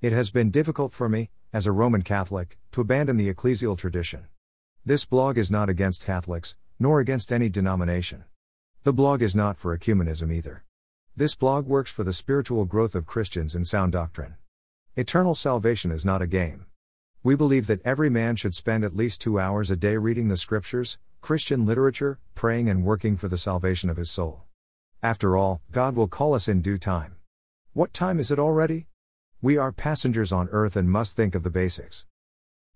It has been difficult for me, as a Roman Catholic, to abandon the ecclesial tradition. This blog is not against Catholics, nor against any denomination. The blog is not for ecumenism either. This blog works for the spiritual growth of Christians in sound doctrine. Eternal salvation is not a game. We believe that every man should spend at least two hours a day reading the scriptures, Christian literature, praying, and working for the salvation of his soul. After all, God will call us in due time. What time is it already? We are passengers on earth and must think of the basics.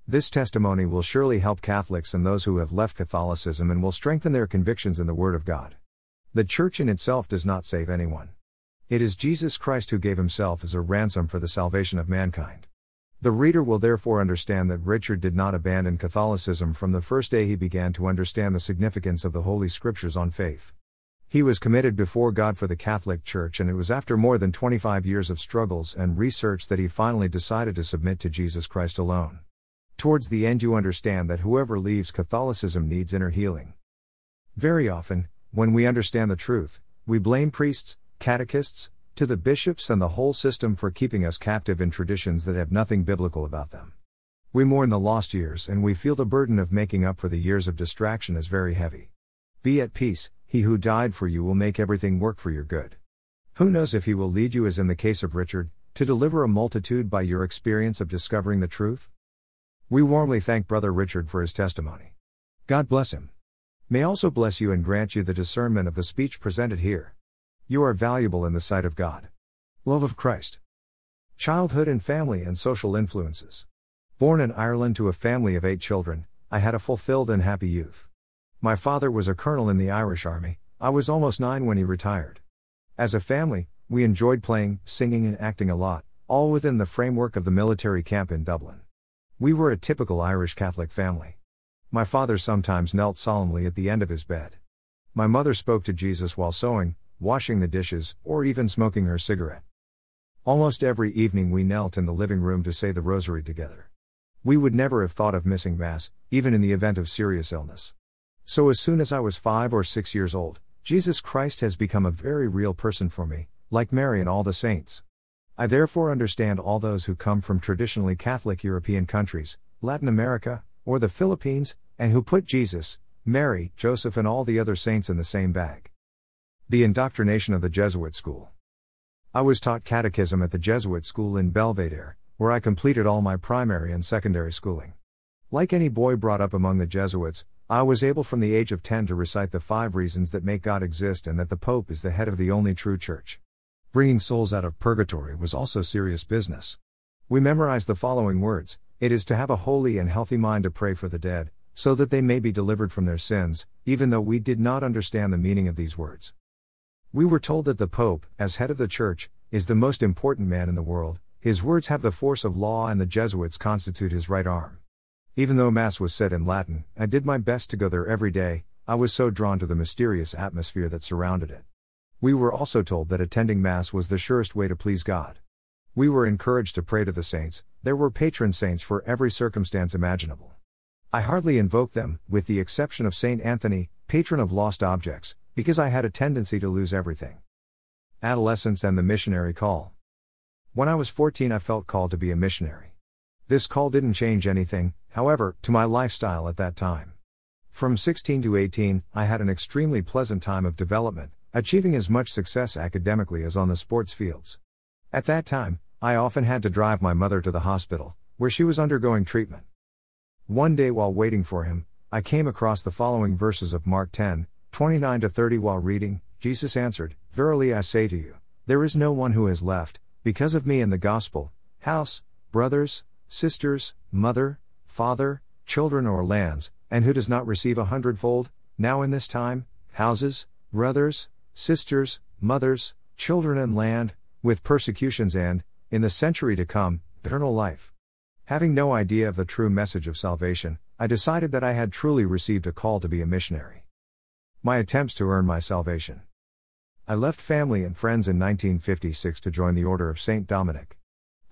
This testimony will surely help Catholics and those who have left Catholicism and will strengthen their convictions in the Word of God. The Church in itself does not save anyone. It is Jesus Christ who gave himself as a ransom for the salvation of mankind. The reader will therefore understand that Richard did not abandon Catholicism from the first day he began to understand the significance of the Holy Scriptures on faith. He was committed before God for the Catholic Church, and it was after more than 25 years of struggles and research that he finally decided to submit to Jesus Christ alone. Towards the end, you understand that whoever leaves Catholicism needs inner healing. Very often, when we understand the truth, we blame priests, catechists, to the bishops and the whole system for keeping us captive in traditions that have nothing biblical about them. We mourn the lost years and we feel the burden of making up for the years of distraction is very heavy. Be at peace, he who died for you will make everything work for your good. Who knows if he will lead you, as in the case of Richard, to deliver a multitude by your experience of discovering the truth? We warmly thank Brother Richard for his testimony. God bless him. May also bless you and grant you the discernment of the speech presented here. You are valuable in the sight of God. Love of Christ. Childhood and family and social influences. Born in Ireland to a family of eight children, I had a fulfilled and happy youth. My father was a colonel in the Irish Army, I was almost nine when he retired. As a family, we enjoyed playing, singing, and acting a lot, all within the framework of the military camp in Dublin. We were a typical Irish Catholic family. My father sometimes knelt solemnly at the end of his bed. My mother spoke to Jesus while sewing, washing the dishes, or even smoking her cigarette. Almost every evening we knelt in the living room to say the rosary together. We would never have thought of missing Mass, even in the event of serious illness. So, as soon as I was five or six years old, Jesus Christ has become a very real person for me, like Mary and all the saints. I therefore understand all those who come from traditionally Catholic European countries, Latin America, or the Philippines, and who put Jesus, Mary, Joseph, and all the other saints in the same bag. The indoctrination of the Jesuit school. I was taught catechism at the Jesuit school in Belvedere, where I completed all my primary and secondary schooling. Like any boy brought up among the Jesuits, I was able from the age of 10 to recite the five reasons that make God exist and that the Pope is the head of the only true church. Bringing souls out of purgatory was also serious business. We memorized the following words It is to have a holy and healthy mind to pray for the dead, so that they may be delivered from their sins, even though we did not understand the meaning of these words. We were told that the Pope, as head of the Church, is the most important man in the world, his words have the force of law, and the Jesuits constitute his right arm. Even though Mass was said in Latin, I did my best to go there every day, I was so drawn to the mysterious atmosphere that surrounded it. We were also told that attending Mass was the surest way to please God. We were encouraged to pray to the saints, there were patron saints for every circumstance imaginable. I hardly invoked them, with the exception of Saint Anthony, patron of lost objects, because I had a tendency to lose everything. Adolescence and the missionary call. When I was 14, I felt called to be a missionary. This call didn't change anything, however, to my lifestyle at that time. From 16 to 18, I had an extremely pleasant time of development, achieving as much success academically as on the sports fields. At that time, I often had to drive my mother to the hospital, where she was undergoing treatment. One day while waiting for him, I came across the following verses of Mark 10, 29 to 30 while reading. Jesus answered, Verily I say to you, there is no one who has left, because of me and the gospel, house, brothers, sisters, mother, father, children, or lands, and who does not receive a hundredfold, now in this time, houses, brothers, sisters, mothers, children, and land, with persecutions and, in the century to come, eternal life. Having no idea of the true message of salvation, I decided that I had truly received a call to be a missionary. My attempts to earn my salvation. I left family and friends in 1956 to join the Order of St. Dominic.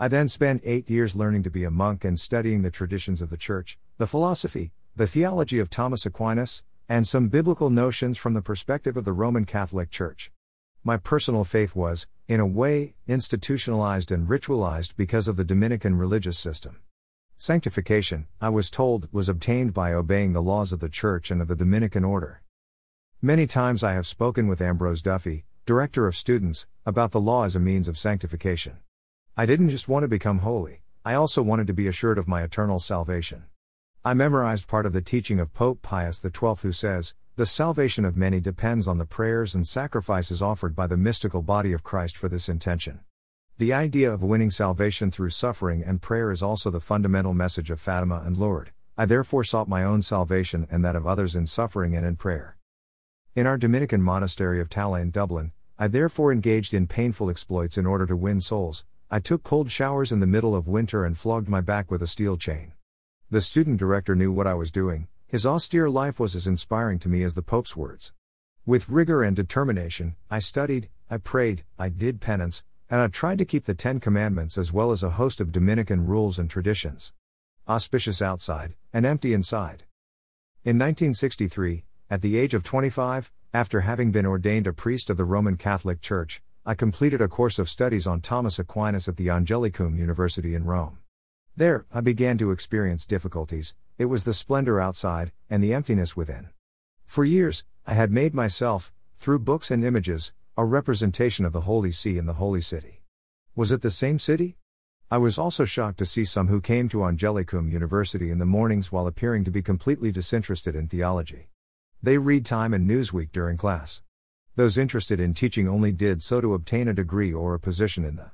I then spent eight years learning to be a monk and studying the traditions of the Church, the philosophy, the theology of Thomas Aquinas, and some biblical notions from the perspective of the Roman Catholic Church. My personal faith was, in a way, institutionalized and ritualized because of the Dominican religious system. Sanctification, I was told, was obtained by obeying the laws of the Church and of the Dominican order. Many times I have spoken with Ambrose Duffy, director of students, about the law as a means of sanctification. I didn't just want to become holy, I also wanted to be assured of my eternal salvation. I memorized part of the teaching of Pope Pius XII, who says, The salvation of many depends on the prayers and sacrifices offered by the mystical body of Christ for this intention. The idea of winning salvation through suffering and prayer is also the fundamental message of Fatima and Lourdes. I therefore sought my own salvation and that of others in suffering and in prayer. In our Dominican monastery of Tallane, Dublin, I therefore engaged in painful exploits in order to win souls. I took cold showers in the middle of winter and flogged my back with a steel chain. The student director knew what I was doing, his austere life was as inspiring to me as the Pope's words. With rigor and determination, I studied, I prayed, I did penance, and I tried to keep the Ten Commandments as well as a host of Dominican rules and traditions. Auspicious outside, and empty inside. In 1963, at the age of 25, after having been ordained a priest of the Roman Catholic Church, I completed a course of studies on Thomas Aquinas at the Angelicum University in Rome. There, I began to experience difficulties, it was the splendor outside, and the emptiness within. For years, I had made myself, through books and images, a representation of the Holy See and the Holy City. Was it the same city? I was also shocked to see some who came to Angelicum University in the mornings while appearing to be completely disinterested in theology. They read Time and Newsweek during class. Those interested in teaching only did so to obtain a degree or a position in the.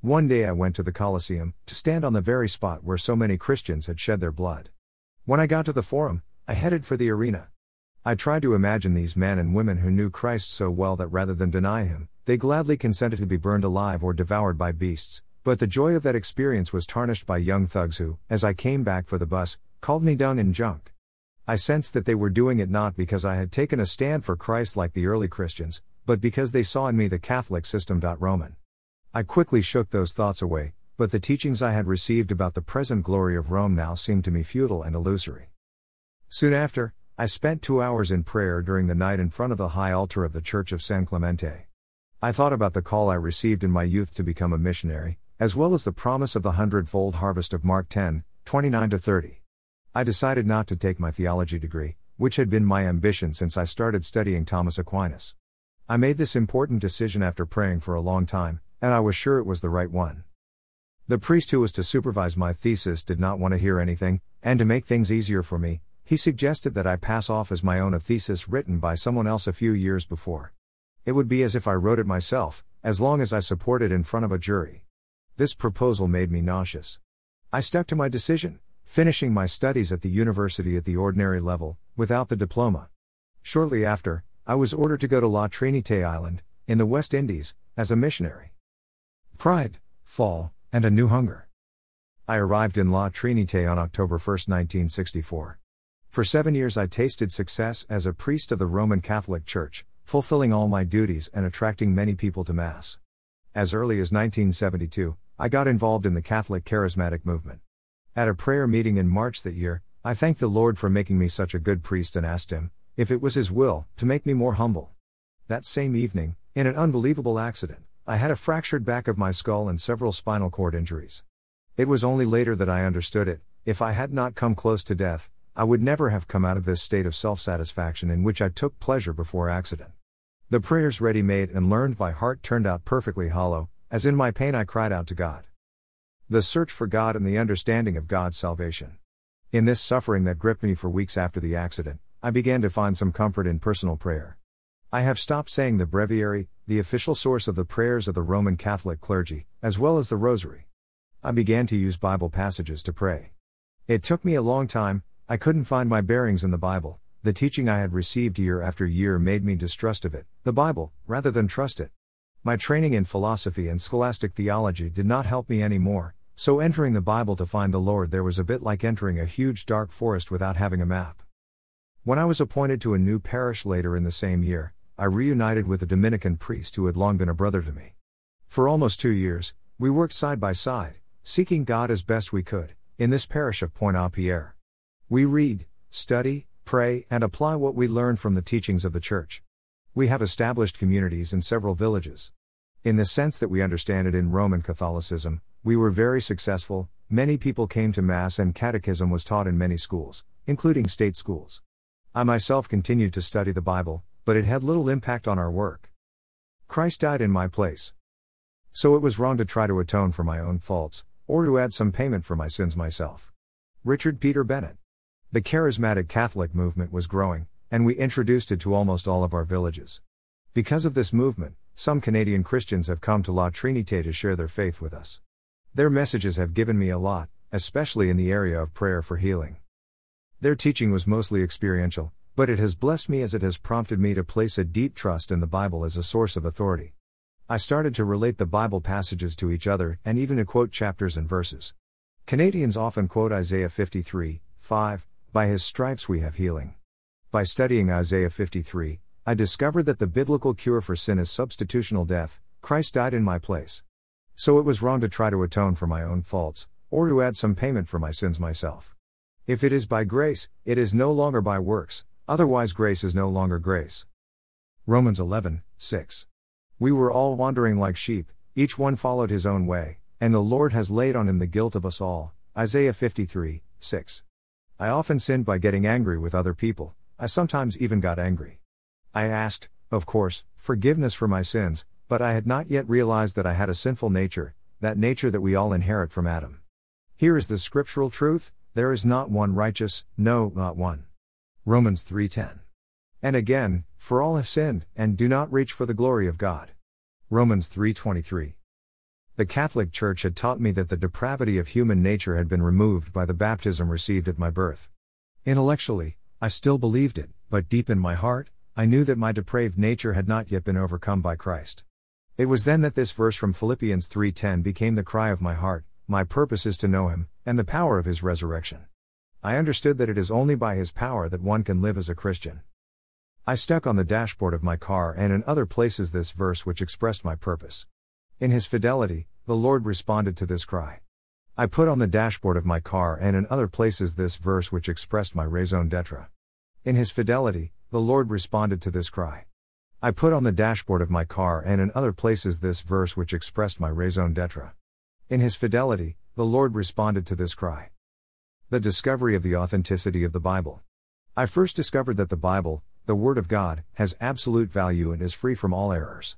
One day I went to the Colosseum, to stand on the very spot where so many Christians had shed their blood. When I got to the Forum, I headed for the arena. I tried to imagine these men and women who knew Christ so well that rather than deny him, they gladly consented to be burned alive or devoured by beasts, but the joy of that experience was tarnished by young thugs who, as I came back for the bus, called me dung and junk. I sensed that they were doing it not because I had taken a stand for Christ like the early Christians, but because they saw in me the Catholic system. Roman. I quickly shook those thoughts away, but the teachings I had received about the present glory of Rome now seemed to me futile and illusory. Soon after, I spent two hours in prayer during the night in front of the high altar of the Church of San Clemente. I thought about the call I received in my youth to become a missionary, as well as the promise of the hundredfold harvest of Mark 10, 29 30. I decided not to take my theology degree, which had been my ambition since I started studying Thomas Aquinas. I made this important decision after praying for a long time, and I was sure it was the right one. The priest who was to supervise my thesis did not want to hear anything, and to make things easier for me, he suggested that I pass off as my own a thesis written by someone else a few years before. It would be as if I wrote it myself, as long as I support it in front of a jury. This proposal made me nauseous. I stuck to my decision, finishing my studies at the university at the ordinary level, without the diploma. Shortly after, I was ordered to go to La Trinité Island, in the West Indies, as a missionary. Pride, fall, and a new hunger. I arrived in La Trinité on October 1, 1964. For seven years I tasted success as a priest of the Roman Catholic Church, fulfilling all my duties and attracting many people to Mass. As early as 1972, I got involved in the Catholic Charismatic movement. At a prayer meeting in March that year, I thanked the Lord for making me such a good priest and asked Him, if it was His will, to make me more humble. That same evening, in an unbelievable accident, I had a fractured back of my skull and several spinal cord injuries. It was only later that I understood it, if I had not come close to death, I would never have come out of this state of self satisfaction in which I took pleasure before accident. The prayers ready made and learned by heart turned out perfectly hollow, as in my pain I cried out to God. The search for God and the understanding of God's salvation. In this suffering that gripped me for weeks after the accident, I began to find some comfort in personal prayer. I have stopped saying the breviary, the official source of the prayers of the Roman Catholic clergy, as well as the Rosary. I began to use Bible passages to pray. It took me a long time, I couldn't find my bearings in the Bible, the teaching I had received year after year made me distrust of it, the Bible, rather than trust it. My training in philosophy and scholastic theology did not help me any more, so entering the Bible to find the Lord there was a bit like entering a huge dark forest without having a map. When I was appointed to a new parish later in the same year, I reunited with a Dominican priest who had long been a brother to me. For almost two years, we worked side by side, seeking God as best we could, in this parish of Pointe-à-Pierre. We read, study, pray, and apply what we learn from the teachings of the Church. We have established communities in several villages. In the sense that we understand it in Roman Catholicism, we were very successful, many people came to Mass, and catechism was taught in many schools, including state schools. I myself continued to study the Bible, but it had little impact on our work. Christ died in my place. So it was wrong to try to atone for my own faults, or to add some payment for my sins myself. Richard Peter Bennett. The charismatic Catholic movement was growing, and we introduced it to almost all of our villages. Because of this movement, some Canadian Christians have come to La Trinité to share their faith with us. Their messages have given me a lot, especially in the area of prayer for healing. Their teaching was mostly experiential, but it has blessed me as it has prompted me to place a deep trust in the Bible as a source of authority. I started to relate the Bible passages to each other and even to quote chapters and verses. Canadians often quote Isaiah 53 5, By his stripes we have healing. By studying Isaiah 53, I discovered that the biblical cure for sin is substitutional death, Christ died in my place. So it was wrong to try to atone for my own faults, or to add some payment for my sins myself. If it is by grace, it is no longer by works, otherwise, grace is no longer grace. Romans 11 6. We were all wandering like sheep, each one followed his own way, and the Lord has laid on him the guilt of us all. Isaiah 53 6. I often sinned by getting angry with other people, I sometimes even got angry. I asked, of course, forgiveness for my sins, but I had not yet realized that I had a sinful nature, that nature that we all inherit from Adam. Here is the scriptural truth there is not one righteous, no, not one. Romans 3:10. And again, for all have sinned and do not reach for the glory of God. Romans 3:23. The Catholic Church had taught me that the depravity of human nature had been removed by the baptism received at my birth. Intellectually, I still believed it, but deep in my heart, I knew that my depraved nature had not yet been overcome by Christ. It was then that this verse from Philippians 3:10 became the cry of my heart, my purpose is to know him and the power of his resurrection. I understood that it is only by his power that one can live as a Christian. I stuck on the dashboard of my car and in other places this verse which expressed my purpose. In his fidelity, the Lord responded to this cry. I put on the dashboard of my car and in other places this verse which expressed my raison d'etre. In his fidelity, the Lord responded to this cry. I put on the dashboard of my car and in other places this verse which expressed my raison d'etre. In his fidelity, the Lord responded to this cry. The discovery of the authenticity of the Bible. I first discovered that the Bible, the Word of God, has absolute value and is free from all errors.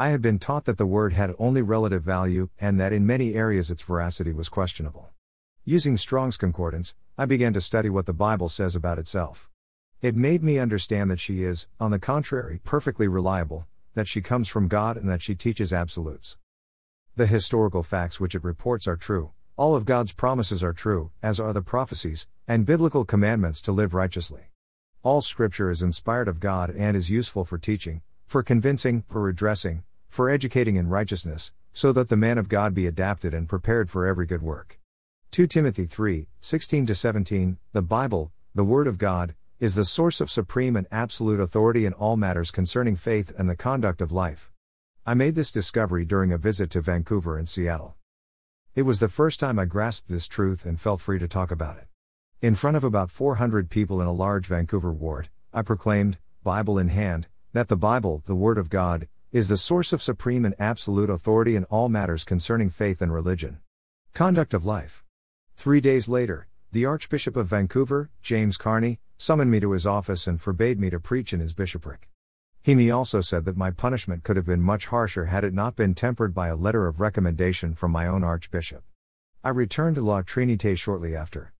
I had been taught that the Word had only relative value and that in many areas its veracity was questionable. Using Strong's Concordance, I began to study what the Bible says about itself. It made me understand that she is, on the contrary, perfectly reliable, that she comes from God and that she teaches absolutes. The historical facts which it reports are true, all of God's promises are true, as are the prophecies, and biblical commandments to live righteously. All scripture is inspired of God and is useful for teaching, for convincing, for redressing, for educating in righteousness, so that the man of God be adapted and prepared for every good work. 2 Timothy 3 16 17 The Bible, the Word of God, is the source of supreme and absolute authority in all matters concerning faith and the conduct of life. I made this discovery during a visit to Vancouver and Seattle. It was the first time I grasped this truth and felt free to talk about it. In front of about 400 people in a large Vancouver ward, I proclaimed, Bible in hand, that the Bible, the Word of God, is the source of supreme and absolute authority in all matters concerning faith and religion. Conduct of life. Three days later, the Archbishop of Vancouver, James Carney, summoned me to his office and forbade me to preach in his bishopric. He me also said that my punishment could have been much harsher had it not been tempered by a letter of recommendation from my own Archbishop. I returned to La Trinité shortly after.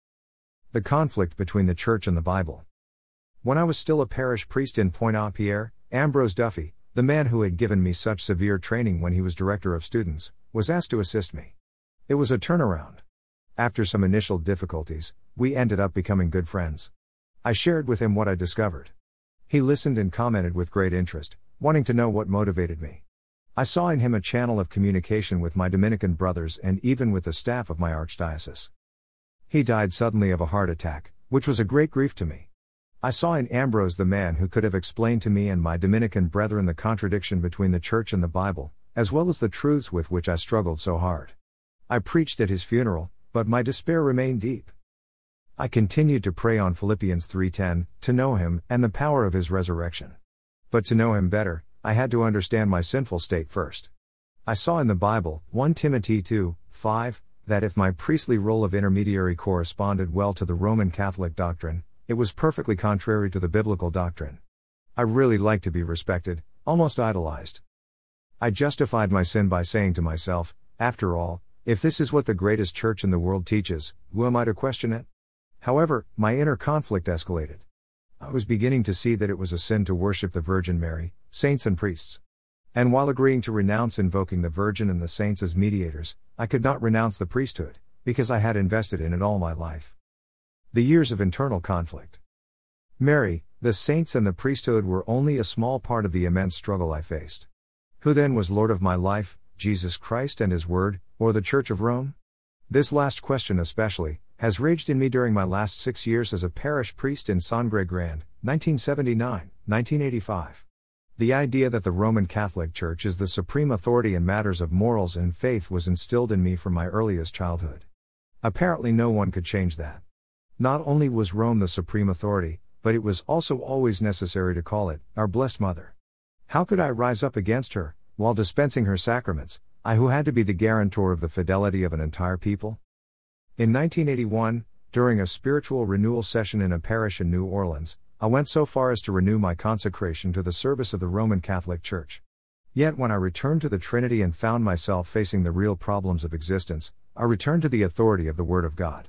The conflict between the Church and the Bible. When I was still a parish priest in Pointe-à-Pierre, Ambrose Duffy, the man who had given me such severe training when he was director of students, was asked to assist me. It was a turnaround. After some initial difficulties, we ended up becoming good friends. I shared with him what I discovered. He listened and commented with great interest, wanting to know what motivated me. I saw in him a channel of communication with my Dominican brothers and even with the staff of my archdiocese. He died suddenly of a heart attack, which was a great grief to me. I saw in Ambrose the man who could have explained to me and my Dominican brethren the contradiction between the Church and the Bible, as well as the truths with which I struggled so hard. I preached at his funeral, but my despair remained deep. I continued to pray on Philippians 3:10, to know him and the power of his resurrection. But to know him better, I had to understand my sinful state first. I saw in the Bible, 1 Timothy 2 5, that if my priestly role of intermediary corresponded well to the Roman Catholic doctrine, it was perfectly contrary to the biblical doctrine. I really liked to be respected, almost idolized. I justified my sin by saying to myself, after all, if this is what the greatest church in the world teaches, who am I to question it? However, my inner conflict escalated. I was beginning to see that it was a sin to worship the Virgin Mary, saints and priests. And while agreeing to renounce invoking the Virgin and the saints as mediators, I could not renounce the priesthood, because I had invested in it all my life. The years of internal conflict. Mary, the saints, and the priesthood were only a small part of the immense struggle I faced. Who then was Lord of my life, Jesus Christ and His Word, or the Church of Rome? This last question, especially, has raged in me during my last six years as a parish priest in Sangre Grande, 1979 1985. The idea that the Roman Catholic Church is the supreme authority in matters of morals and faith was instilled in me from my earliest childhood. Apparently, no one could change that. Not only was Rome the supreme authority, but it was also always necessary to call it, our Blessed Mother. How could I rise up against her, while dispensing her sacraments, I who had to be the guarantor of the fidelity of an entire people? In 1981, during a spiritual renewal session in a parish in New Orleans, I went so far as to renew my consecration to the service of the Roman Catholic Church. Yet when I returned to the Trinity and found myself facing the real problems of existence, I returned to the authority of the Word of God.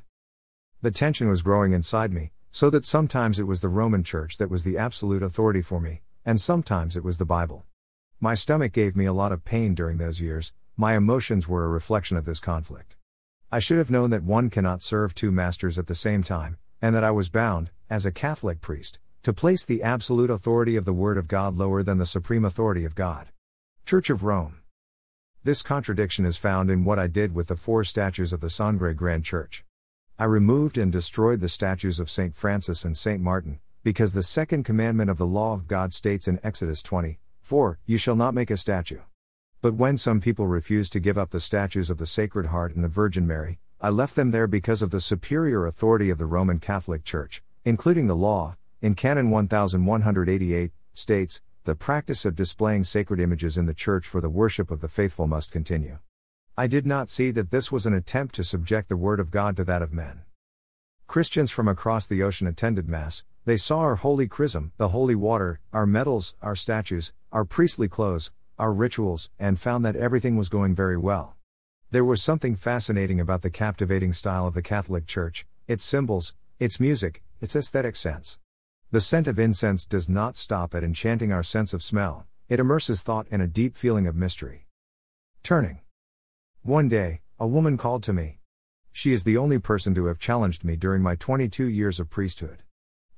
The tension was growing inside me, so that sometimes it was the Roman Church that was the absolute authority for me, and sometimes it was the Bible. My stomach gave me a lot of pain during those years, my emotions were a reflection of this conflict. I should have known that one cannot serve two masters at the same time, and that I was bound, as a Catholic priest, to place the absolute authority of the Word of God lower than the supreme authority of God. Church of Rome. This contradiction is found in what I did with the four statues of the Sangre Grande Church. I removed and destroyed the statues of St. Francis and St. Martin, because the second commandment of the law of God states in Exodus 20, 4, You shall not make a statue. But when some people refused to give up the statues of the Sacred Heart and the Virgin Mary, I left them there because of the superior authority of the Roman Catholic Church, including the law, in Canon 1188, states, the practice of displaying sacred images in the church for the worship of the faithful must continue. I did not see that this was an attempt to subject the Word of God to that of men. Christians from across the ocean attended Mass, they saw our holy chrism, the holy water, our medals, our statues, our priestly clothes, our rituals, and found that everything was going very well. There was something fascinating about the captivating style of the Catholic Church, its symbols, its music, its aesthetic sense. The scent of incense does not stop at enchanting our sense of smell, it immerses thought in a deep feeling of mystery. Turning. One day, a woman called to me. She is the only person to have challenged me during my 22 years of priesthood.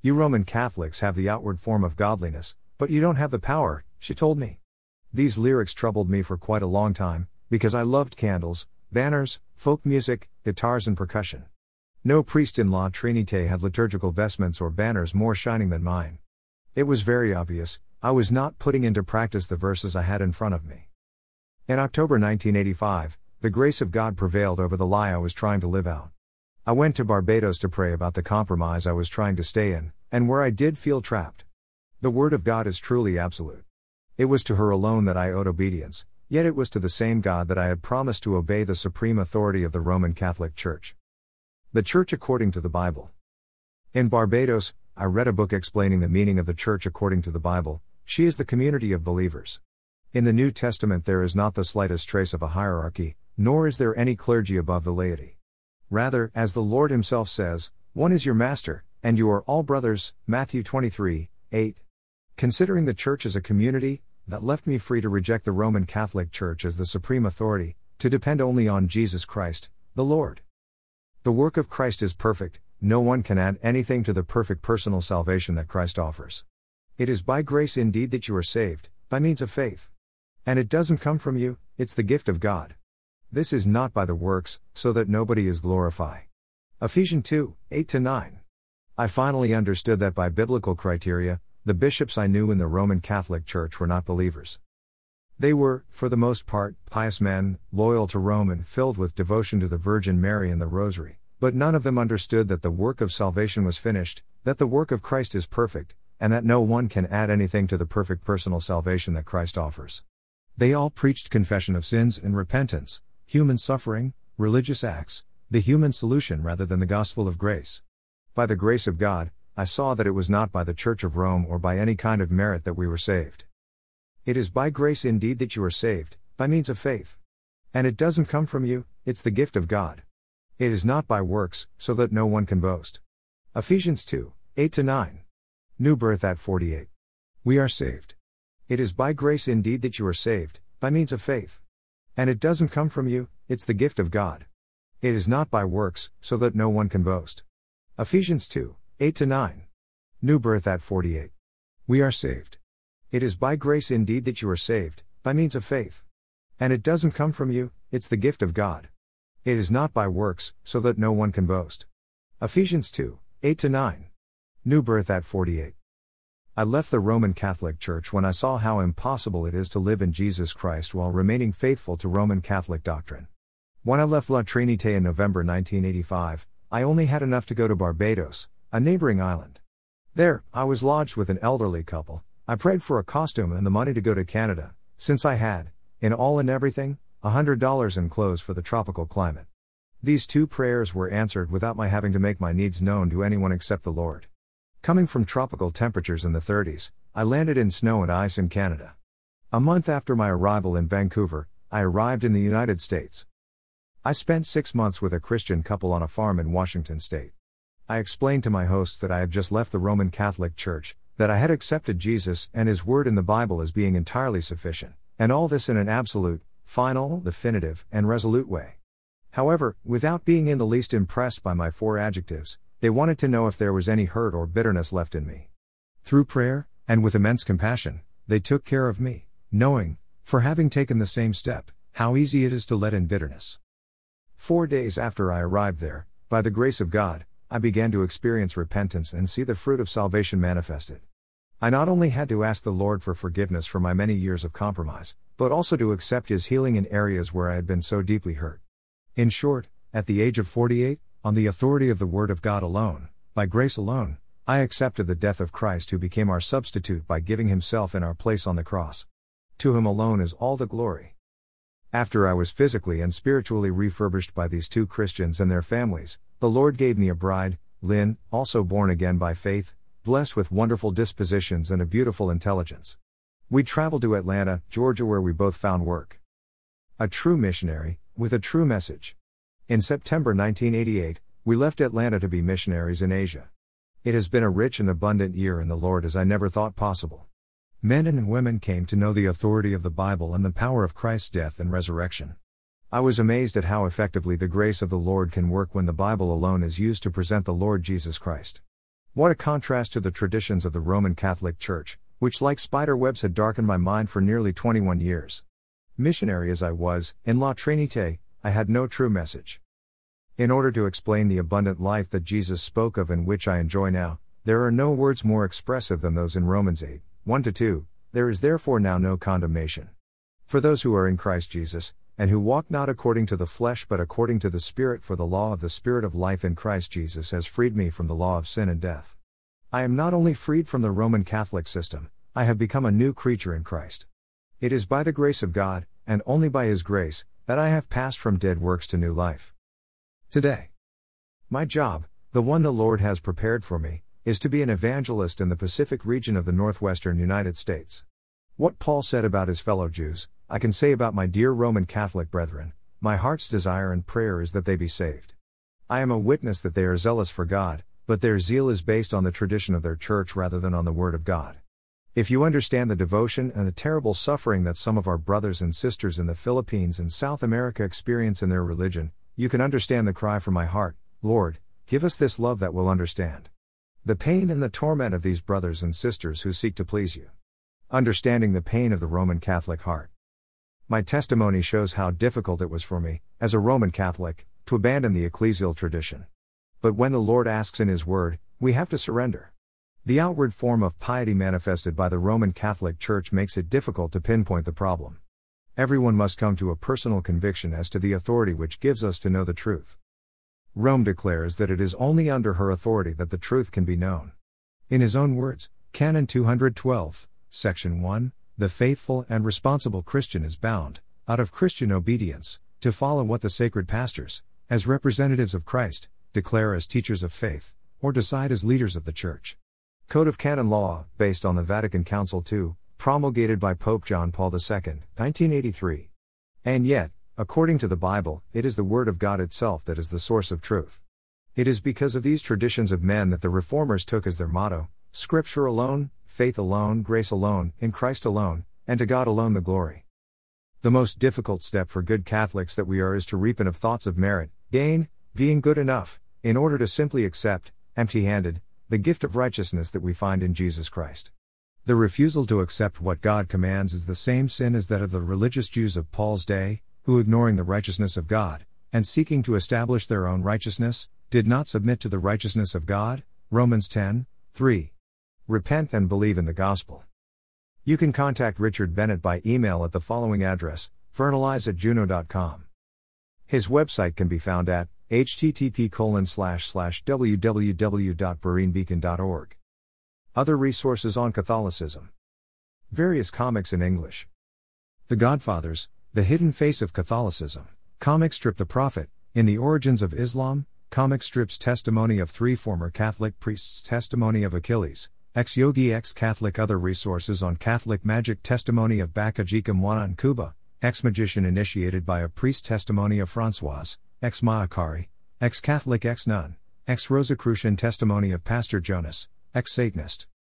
You Roman Catholics have the outward form of godliness, but you don't have the power, she told me. These lyrics troubled me for quite a long time, because I loved candles, banners, folk music, guitars, and percussion. No priest in La Trinité had liturgical vestments or banners more shining than mine. It was very obvious, I was not putting into practice the verses I had in front of me. In October 1985, the grace of God prevailed over the lie I was trying to live out. I went to Barbados to pray about the compromise I was trying to stay in, and where I did feel trapped. The Word of God is truly absolute. It was to her alone that I owed obedience, Yet it was to the same God that I had promised to obey the supreme authority of the Roman Catholic Church. The Church according to the Bible. In Barbados, I read a book explaining the meaning of the Church according to the Bible. She is the community of believers. In the New Testament, there is not the slightest trace of a hierarchy, nor is there any clergy above the laity. Rather, as the Lord Himself says, one is your master, and you are all brothers. Matthew 23, 8. Considering the church as a community, that left me free to reject the Roman Catholic Church as the supreme authority, to depend only on Jesus Christ, the Lord. The work of Christ is perfect, no one can add anything to the perfect personal salvation that Christ offers. It is by grace indeed that you are saved, by means of faith. And it doesn't come from you, it's the gift of God. This is not by the works, so that nobody is glorified. Ephesians 2 8 9. I finally understood that by biblical criteria, the bishops I knew in the Roman Catholic Church were not believers. They were, for the most part, pious men, loyal to Rome and filled with devotion to the Virgin Mary and the Rosary, but none of them understood that the work of salvation was finished, that the work of Christ is perfect, and that no one can add anything to the perfect personal salvation that Christ offers. They all preached confession of sins and repentance, human suffering, religious acts, the human solution rather than the gospel of grace. By the grace of God, I saw that it was not by the Church of Rome or by any kind of merit that we were saved. It is by grace indeed that you are saved, by means of faith. And it doesn't come from you, it's the gift of God. It is not by works, so that no one can boast. Ephesians 2 8 9. New birth at 48. We are saved. It is by grace indeed that you are saved, by means of faith. And it doesn't come from you, it's the gift of God. It is not by works, so that no one can boast. Ephesians 2 8 to 9. New birth at 48. We are saved. It is by grace indeed that you are saved, by means of faith. And it doesn't come from you, it's the gift of God. It is not by works, so that no one can boast. Ephesians 2 8 to 9. New birth at 48. I left the Roman Catholic Church when I saw how impossible it is to live in Jesus Christ while remaining faithful to Roman Catholic doctrine. When I left La Trinité in November 1985, I only had enough to go to Barbados, a neighboring island. There, I was lodged with an elderly couple. I prayed for a costume and the money to go to Canada, since I had, in all and everything, a $100 in clothes for the tropical climate. These two prayers were answered without my having to make my needs known to anyone except the Lord. Coming from tropical temperatures in the 30s, I landed in snow and ice in Canada. A month after my arrival in Vancouver, I arrived in the United States. I spent six months with a Christian couple on a farm in Washington state. I explained to my hosts that I had just left the Roman Catholic Church, that I had accepted Jesus and His Word in the Bible as being entirely sufficient, and all this in an absolute, final, definitive, and resolute way. However, without being in the least impressed by my four adjectives, they wanted to know if there was any hurt or bitterness left in me. Through prayer, and with immense compassion, they took care of me, knowing, for having taken the same step, how easy it is to let in bitterness. Four days after I arrived there, by the grace of God, I began to experience repentance and see the fruit of salvation manifested. I not only had to ask the Lord for forgiveness for my many years of compromise, but also to accept His healing in areas where I had been so deeply hurt. In short, at the age of 48, on the authority of the Word of God alone, by grace alone, I accepted the death of Christ who became our substitute by giving Himself in our place on the cross. To Him alone is all the glory. After I was physically and spiritually refurbished by these two Christians and their families, the Lord gave me a bride, Lynn, also born again by faith, blessed with wonderful dispositions and a beautiful intelligence. We traveled to Atlanta, Georgia, where we both found work. A true missionary, with a true message. In September 1988, we left Atlanta to be missionaries in Asia. It has been a rich and abundant year in the Lord as I never thought possible. Men and women came to know the authority of the Bible and the power of Christ's death and resurrection. I was amazed at how effectively the grace of the Lord can work when the Bible alone is used to present the Lord Jesus Christ. What a contrast to the traditions of the Roman Catholic Church, which like spider webs had darkened my mind for nearly 21 years. Missionary as I was, in La Trinité, I had no true message. In order to explain the abundant life that Jesus spoke of and which I enjoy now, there are no words more expressive than those in Romans 8 1 2. There is therefore now no condemnation. For those who are in Christ Jesus, and who walk not according to the flesh but according to the Spirit, for the law of the Spirit of life in Christ Jesus has freed me from the law of sin and death. I am not only freed from the Roman Catholic system, I have become a new creature in Christ. It is by the grace of God, and only by His grace, that I have passed from dead works to new life. Today, my job, the one the Lord has prepared for me, is to be an evangelist in the Pacific region of the northwestern United States. What Paul said about his fellow Jews, I can say about my dear Roman Catholic brethren my heart's desire and prayer is that they be saved. I am a witness that they are zealous for God, but their zeal is based on the tradition of their church rather than on the Word of God. If you understand the devotion and the terrible suffering that some of our brothers and sisters in the Philippines and South America experience in their religion, you can understand the cry from my heart Lord, give us this love that will understand. The pain and the torment of these brothers and sisters who seek to please you. Understanding the pain of the Roman Catholic heart. My testimony shows how difficult it was for me, as a Roman Catholic, to abandon the ecclesial tradition. But when the Lord asks in His Word, we have to surrender. The outward form of piety manifested by the Roman Catholic Church makes it difficult to pinpoint the problem. Everyone must come to a personal conviction as to the authority which gives us to know the truth. Rome declares that it is only under her authority that the truth can be known. In his own words, Canon 212, Section 1, the faithful and responsible Christian is bound, out of Christian obedience, to follow what the sacred pastors, as representatives of Christ, declare as teachers of faith, or decide as leaders of the Church. Code of Canon Law, based on the Vatican Council II, promulgated by Pope John Paul II, 1983. And yet, according to the Bible, it is the Word of God itself that is the source of truth. It is because of these traditions of men that the Reformers took as their motto Scripture alone, faith alone, grace alone, in Christ alone, and to God alone the glory. The most difficult step for good Catholics that we are is to repent of thoughts of merit, gain, being good enough, in order to simply accept, empty handed, the gift of righteousness that we find in Jesus Christ. The refusal to accept what God commands is the same sin as that of the religious Jews of Paul's day, who, ignoring the righteousness of God, and seeking to establish their own righteousness, did not submit to the righteousness of God. Romans 10 3. Repent and believe in the gospel. You can contact Richard Bennett by email at the following address fertilize at juno.com. His website can be found at http www.bereanbeacon.org. Other resources on Catholicism. Various comics in English. The Godfathers, The Hidden Face of Catholicism. Comic strip The Prophet, In the Origins of Islam, comic strips Testimony of Three Former Catholic Priests Testimony of Achilles, Ex Yogi Ex Catholic Other resources on Catholic magic Testimony of Bakajika Mwana in Cuba, Ex Magician initiated by a priest Testimony of Francoise, Ex Mahikari, Ex Catholic Ex Nun, Ex Rosicrucian Testimony of Pastor Jonas, Ex Satanist.